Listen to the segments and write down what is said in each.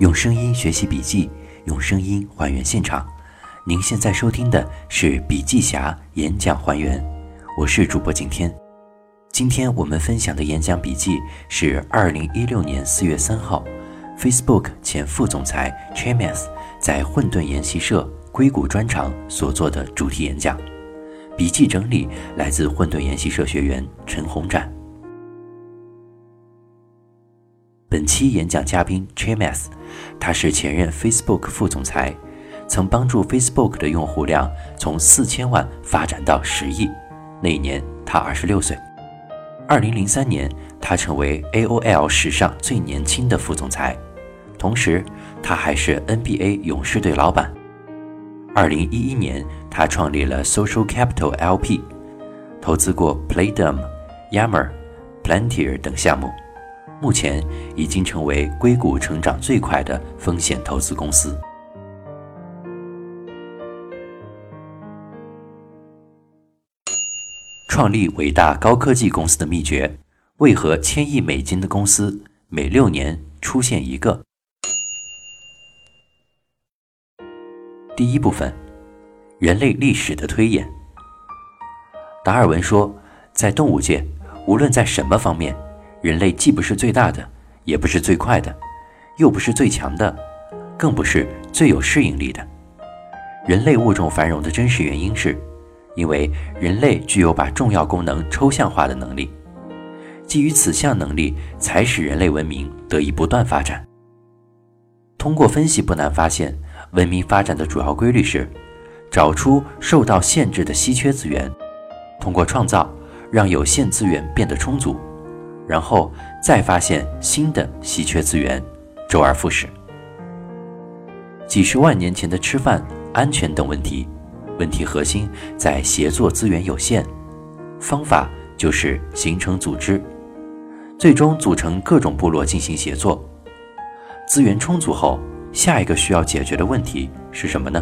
用声音学习笔记，用声音还原现场。您现在收听的是笔记侠演讲还原，我是主播景天。今天我们分享的演讲笔记是二零一六年四月三号，Facebook 前副总裁 Chamath 在混沌研习社硅谷专场所做的主题演讲。笔记整理来自混沌研习社学员陈红展。本期演讲嘉宾 Chamath，他是前任 Facebook 副总裁，曾帮助 Facebook 的用户量从四千万发展到十亿。那一年他二十六岁。二零零三年，他成为 AOL 史上最年轻的副总裁，同时他还是 NBA 勇士队老板。二零一一年，他创立了 Social Capital LP，投资过 Playdom、Yammer、Plantier 等项目。目前已经成为硅谷成长最快的风险投资公司。创立伟大高科技公司的秘诀：为何千亿美金的公司每六年出现一个？第一部分：人类历史的推演。达尔文说，在动物界，无论在什么方面。人类既不是最大的，也不是最快的，又不是最强的，更不是最有适应力的。人类物种繁荣的真实原因是，因为人类具有把重要功能抽象化的能力。基于此项能力，才使人类文明得以不断发展。通过分析，不难发现，文明发展的主要规律是：找出受到限制的稀缺资源，通过创造，让有限资源变得充足。然后再发现新的稀缺资源，周而复始。几十万年前的吃饭、安全等问题，问题核心在协作资源有限，方法就是形成组织，最终组成各种部落进行协作。资源充足后，下一个需要解决的问题是什么呢？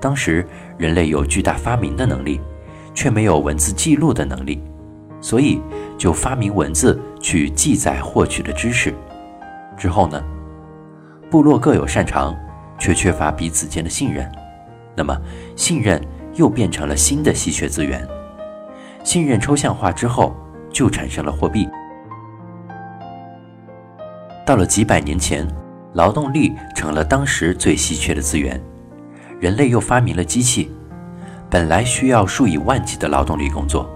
当时人类有巨大发明的能力，却没有文字记录的能力。所以，就发明文字去记载获取的知识。之后呢，部落各有擅长，却缺乏彼此间的信任。那么，信任又变成了新的稀缺资源。信任抽象化之后，就产生了货币。到了几百年前，劳动力成了当时最稀缺的资源。人类又发明了机器，本来需要数以万计的劳动力工作。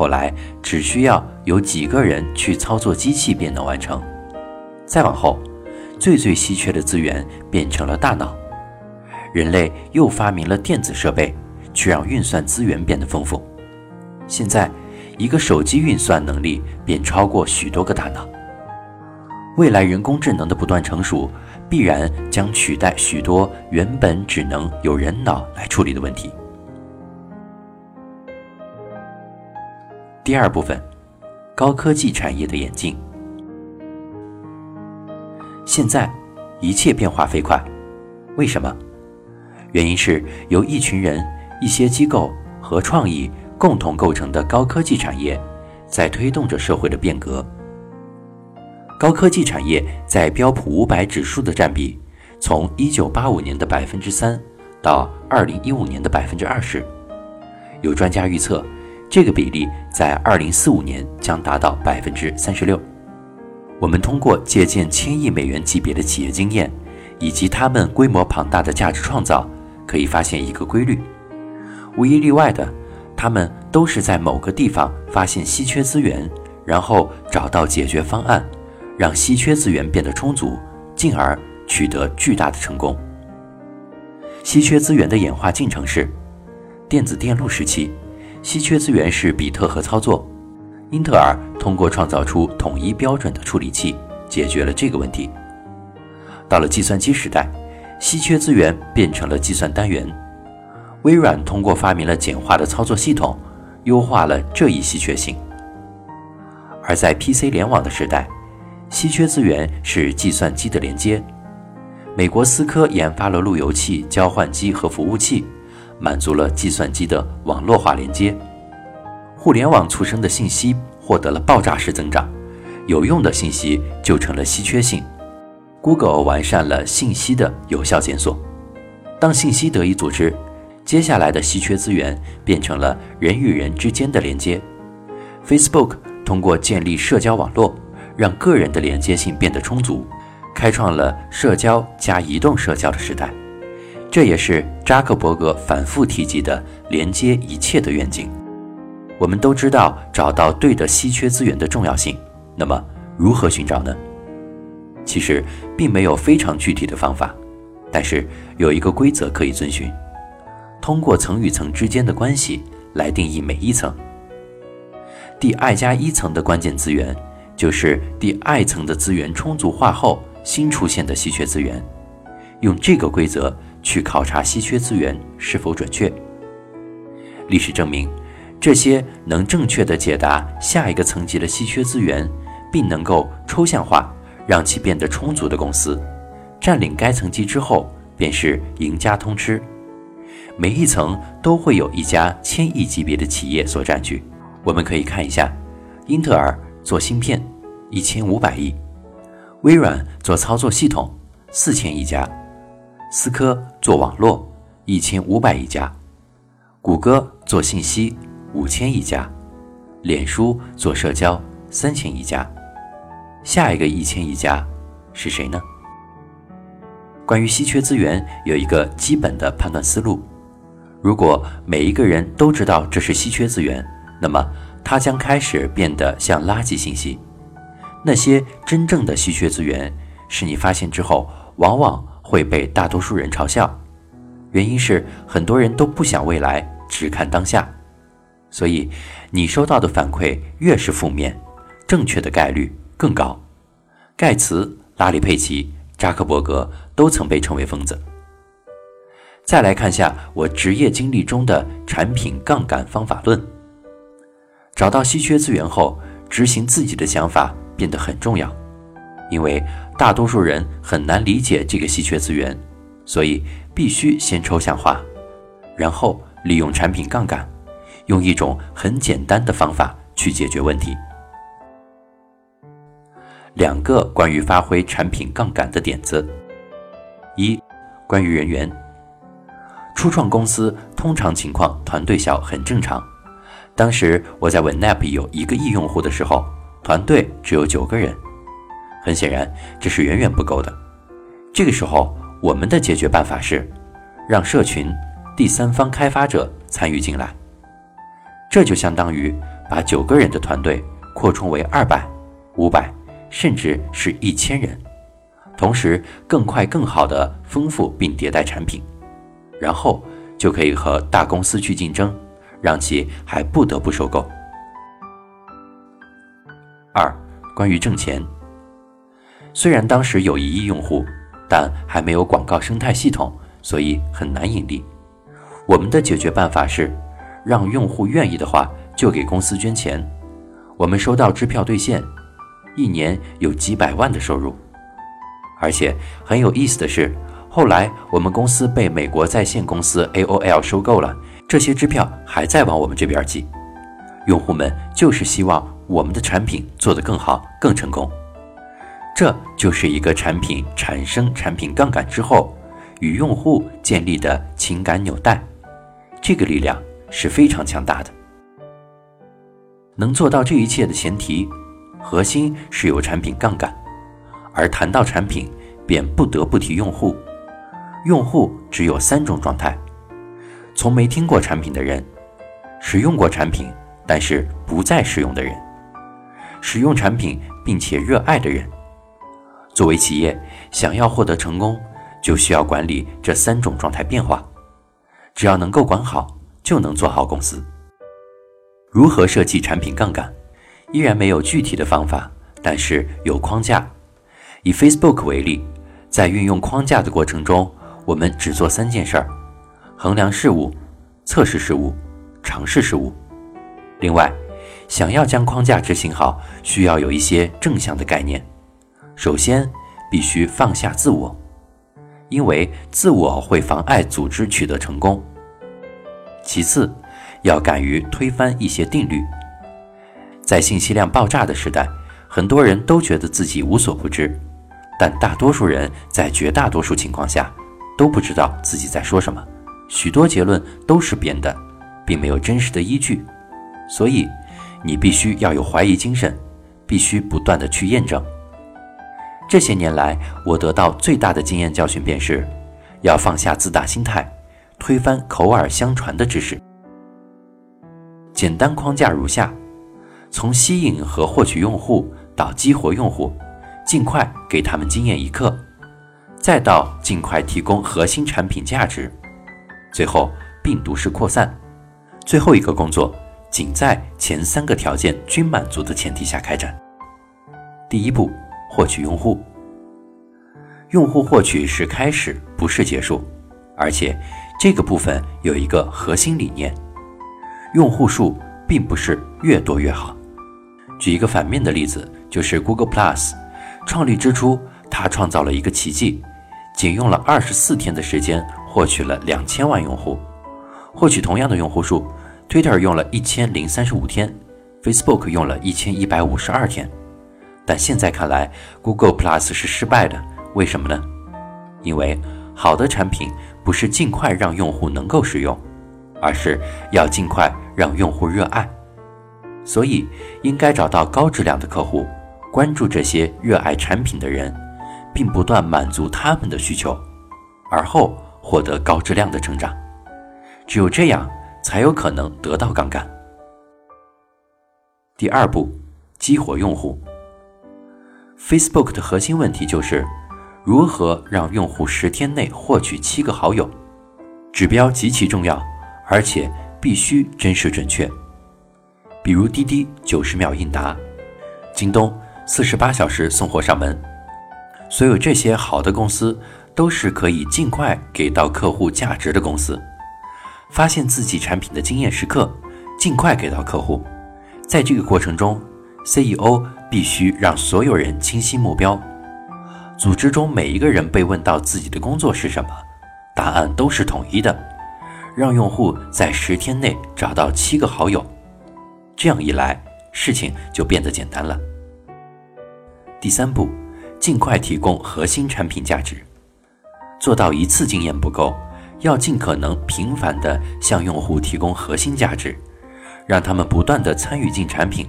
后来只需要有几个人去操作机器便能完成。再往后，最最稀缺的资源变成了大脑。人类又发明了电子设备，却让运算资源变得丰富。现在，一个手机运算能力便超过许多个大脑。未来人工智能的不断成熟，必然将取代许多原本只能有人脑来处理的问题。第二部分，高科技产业的演进。现在一切变化飞快，为什么？原因是由一群人、一些机构和创意共同构成的高科技产业，在推动着社会的变革。高科技产业在标普五百指数的占比，从一九八五年的百分之三到二零一五年的百分之二十。有专家预测。这个比例在二零四五年将达到百分之三十六。我们通过借鉴千亿美元级别的企业经验，以及他们规模庞大的价值创造，可以发现一个规律：无一例外的，他们都是在某个地方发现稀缺资源，然后找到解决方案，让稀缺资源变得充足，进而取得巨大的成功。稀缺资源的演化进程是电子电路时期。稀缺资源是比特和操作，英特尔通过创造出统一标准的处理器，解决了这个问题。到了计算机时代，稀缺资源变成了计算单元，微软通过发明了简化的操作系统，优化了这一稀缺性。而在 PC 联网的时代，稀缺资源是计算机的连接，美国思科研发了路由器、交换机和服务器。满足了计算机的网络化连接，互联网促生的信息获得了爆炸式增长，有用的信息就成了稀缺性，Google 完善了信息的有效检索。当信息得以组织，接下来的稀缺资源变成了人与人之间的连接。Facebook 通过建立社交网络，让个人的连接性变得充足，开创了社交加移动社交的时代。这也是扎克伯格反复提及的连接一切的愿景。我们都知道找到对的稀缺资源的重要性，那么如何寻找呢？其实并没有非常具体的方法，但是有一个规则可以遵循：通过层与层之间的关系来定义每一层。第 i 加一层的关键资源，就是第 i 层的资源充足化后新出现的稀缺资源。用这个规则。去考察稀缺资源是否准确。历史证明，这些能正确的解答下一个层级的稀缺资源，并能够抽象化让其变得充足的公司，占领该层级之后便是赢家通吃。每一层都会有一家千亿级别的企业所占据。我们可以看一下，英特尔做芯片，一千五百亿；微软做操作系统，四千亿家。思科做网络，一千五百亿家；谷歌做信息，五千亿家；脸书做社交，三千亿家。下一个一千亿家是谁呢？关于稀缺资源，有一个基本的判断思路：如果每一个人都知道这是稀缺资源，那么它将开始变得像垃圾信息。那些真正的稀缺资源，是你发现之后，往往。会被大多数人嘲笑，原因是很多人都不想未来，只看当下。所以，你收到的反馈越是负面，正确的概率更高。盖茨、拉里·佩奇、扎克伯格都曾被称为疯子。再来看下我职业经历中的产品杠杆方法论。找到稀缺资源后，执行自己的想法变得很重要。因为大多数人很难理解这个稀缺资源，所以必须先抽象化，然后利用产品杠杆，用一种很简单的方法去解决问题。两个关于发挥产品杠杆的点子：一、关于人员。初创公司通常情况团队小很正常。当时我在 WinApp 有一个亿用户的时候，团队只有九个人。很显然，这是远远不够的。这个时候，我们的解决办法是让社群、第三方开发者参与进来。这就相当于把九个人的团队扩充为二百、五百，甚至是一千人，同时更快、更好的丰富并迭代产品，然后就可以和大公司去竞争，让其还不得不收购。二、关于挣钱。虽然当时有一亿用户，但还没有广告生态系统，所以很难盈利。我们的解决办法是，让用户愿意的话就给公司捐钱，我们收到支票兑现，一年有几百万的收入。而且很有意思的是，后来我们公司被美国在线公司 AOL 收购了，这些支票还在往我们这边寄。用户们就是希望我们的产品做得更好、更成功。这就是一个产品产生产品杠杆之后，与用户建立的情感纽带，这个力量是非常强大的。能做到这一切的前提，核心是有产品杠杆，而谈到产品，便不得不提用户。用户只有三种状态：从没听过产品的人，使用过产品但是不再使用的人，使用产品并且热爱的人。作为企业，想要获得成功，就需要管理这三种状态变化。只要能够管好，就能做好公司。如何设计产品杠杆，依然没有具体的方法，但是有框架。以 Facebook 为例，在运用框架的过程中，我们只做三件事儿：衡量事物、测试事物、尝试事物。另外，想要将框架执行好，需要有一些正向的概念。首先，必须放下自我，因为自我会妨碍组织取得成功。其次，要敢于推翻一些定律。在信息量爆炸的时代，很多人都觉得自己无所不知，但大多数人在绝大多数情况下都不知道自己在说什么，许多结论都是编的，并没有真实的依据。所以，你必须要有怀疑精神，必须不断的去验证。这些年来，我得到最大的经验教训便是，要放下自大心态，推翻口耳相传的知识。简单框架如下：从吸引和获取用户到激活用户，尽快给他们经验一刻，再到尽快提供核心产品价值，最后病毒式扩散。最后一个工作仅在前三个条件均满足的前提下开展。第一步。获取用户，用户获取是开始，不是结束，而且这个部分有一个核心理念：用户数并不是越多越好。举一个反面的例子，就是 Google Plus，创立之初，它创造了一个奇迹，仅用了二十四天的时间获取了两千万用户。获取同样的用户数，Twitter 用了一千零三十五天，Facebook 用了一千一百五十二天。但现在看来，Google Plus 是失败的。为什么呢？因为好的产品不是尽快让用户能够使用，而是要尽快让用户热爱。所以，应该找到高质量的客户，关注这些热爱产品的人，并不断满足他们的需求，而后获得高质量的成长。只有这样，才有可能得到杠杆。第二步，激活用户。Facebook 的核心问题就是如何让用户十天内获取七个好友，指标极其重要，而且必须真实准确。比如滴滴九十秒应答，京东四十八小时送货上门，所有这些好的公司都是可以尽快给到客户价值的公司。发现自己产品的经验时刻，尽快给到客户，在这个过程中。CEO 必须让所有人清晰目标。组织中每一个人被问到自己的工作是什么，答案都是统一的：让用户在十天内找到七个好友。这样一来，事情就变得简单了。第三步，尽快提供核心产品价值。做到一次经验不够，要尽可能频繁地向用户提供核心价值，让他们不断地参与进产品。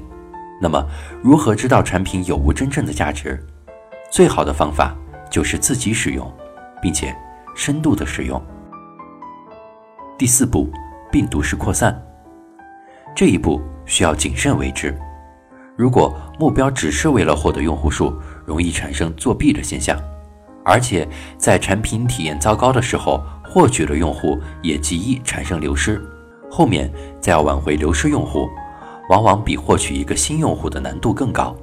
那么，如何知道产品有无真正的价值？最好的方法就是自己使用，并且深度的使用。第四步，病毒式扩散。这一步需要谨慎为之。如果目标只是为了获得用户数，容易产生作弊的现象，而且在产品体验糟糕的时候获取的用户，也极易产生流失。后面再要挽回流失用户。往往比获取一个新用户的难度更高，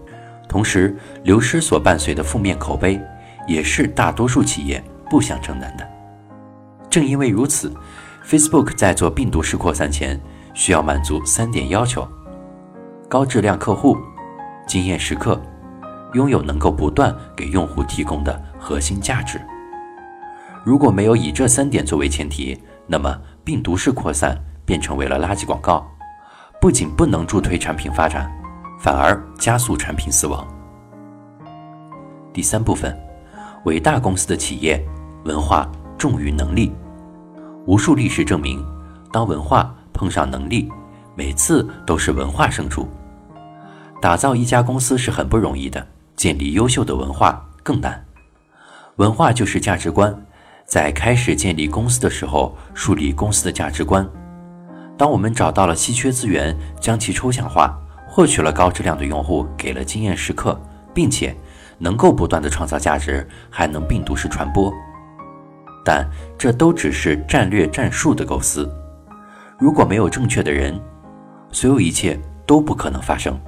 同时流失所伴随的负面口碑，也是大多数企业不想承担的。正因为如此，Facebook 在做病毒式扩散前，需要满足三点要求：高质量客户、经验时刻、拥有能够不断给用户提供的核心价值。如果没有以这三点作为前提，那么病毒式扩散便成为了垃圾广告。不仅不能助推产品发展，反而加速产品死亡。第三部分，伟大公司的企业文化重于能力。无数历史证明，当文化碰上能力，每次都是文化胜出。打造一家公司是很不容易的，建立优秀的文化更难。文化就是价值观，在开始建立公司的时候，树立公司的价值观。当我们找到了稀缺资源，将其抽象化，获取了高质量的用户，给了经验时刻，并且能够不断的创造价值，还能病毒式传播，但这都只是战略战术的构思。如果没有正确的人，所有一切都不可能发生。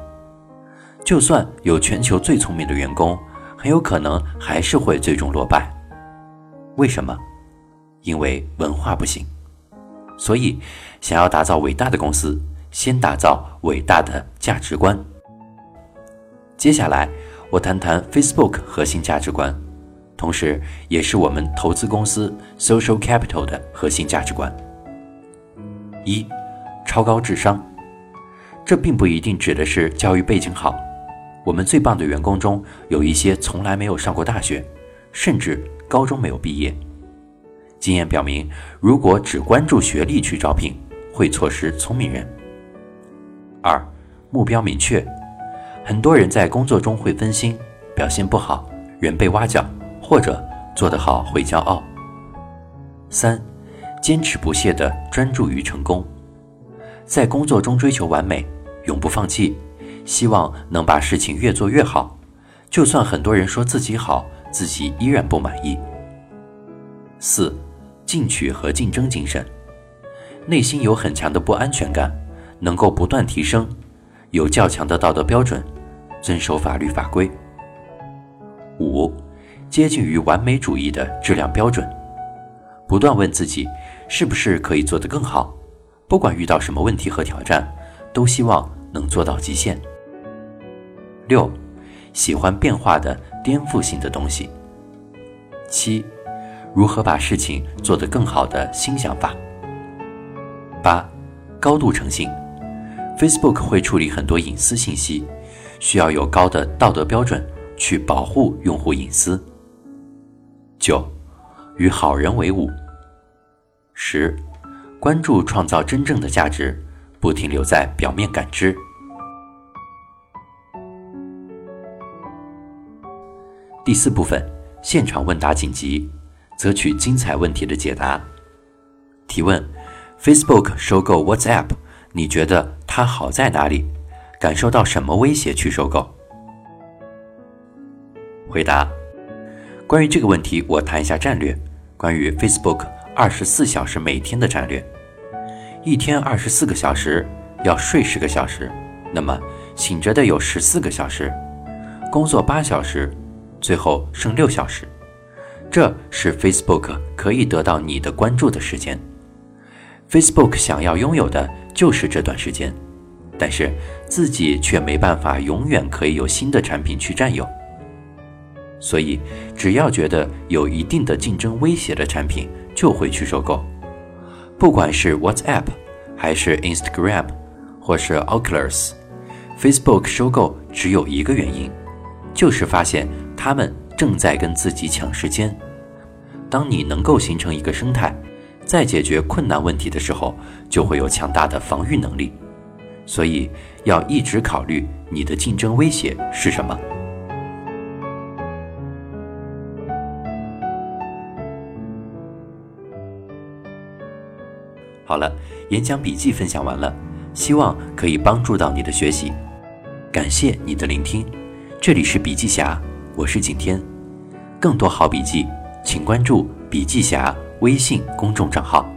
就算有全球最聪明的员工，很有可能还是会最终落败。为什么？因为文化不行。所以，想要打造伟大的公司，先打造伟大的价值观。接下来，我谈谈 Facebook 核心价值观，同时也是我们投资公司 Social Capital 的核心价值观。一，超高智商。这并不一定指的是教育背景好，我们最棒的员工中有一些从来没有上过大学，甚至高中没有毕业。经验表明，如果只关注学历去招聘，会错失聪明人。二，目标明确。很多人在工作中会分心，表现不好，人被挖角，或者做得好会骄傲。三，坚持不懈地专注于成功，在工作中追求完美，永不放弃，希望能把事情越做越好，就算很多人说自己好，自己依然不满意。四，进取和竞争精神，内心有很强的不安全感，能够不断提升，有较强的道德标准，遵守法律法规。五，接近于完美主义的质量标准。不断问自己，是不是可以做得更好？不管遇到什么问题和挑战，都希望能做到极限。六，喜欢变化的颠覆性的东西。七，如何把事情做得更好的新想法。八，高度诚信。Facebook 会处理很多隐私信息，需要有高的道德标准去保护用户隐私。九。与好人为伍。十，关注创造真正的价值，不停留在表面感知。第四部分，现场问答紧急，择取精彩问题的解答。提问：Facebook 收购 WhatsApp，你觉得它好在哪里？感受到什么威胁去收购？回答：关于这个问题，我谈一下战略。关于 Facebook 二十四小时每天的战略，一天二十四个小时，要睡十个小时，那么醒着的有十四个小时，工作八小时，最后剩六小时，这是 Facebook 可以得到你的关注的时间。Facebook 想要拥有的就是这段时间，但是自己却没办法永远可以有新的产品去占有。所以，只要觉得有一定的竞争威胁的产品，就会去收购。不管是 WhatsApp，还是 Instagram，或是 Oculus，Facebook 收购只有一个原因，就是发现他们正在跟自己抢时间。当你能够形成一个生态，在解决困难问题的时候，就会有强大的防御能力。所以，要一直考虑你的竞争威胁是什么。好了，演讲笔记分享完了，希望可以帮助到你的学习。感谢你的聆听，这里是笔记侠，我是景天。更多好笔记，请关注笔记侠微信公众账号。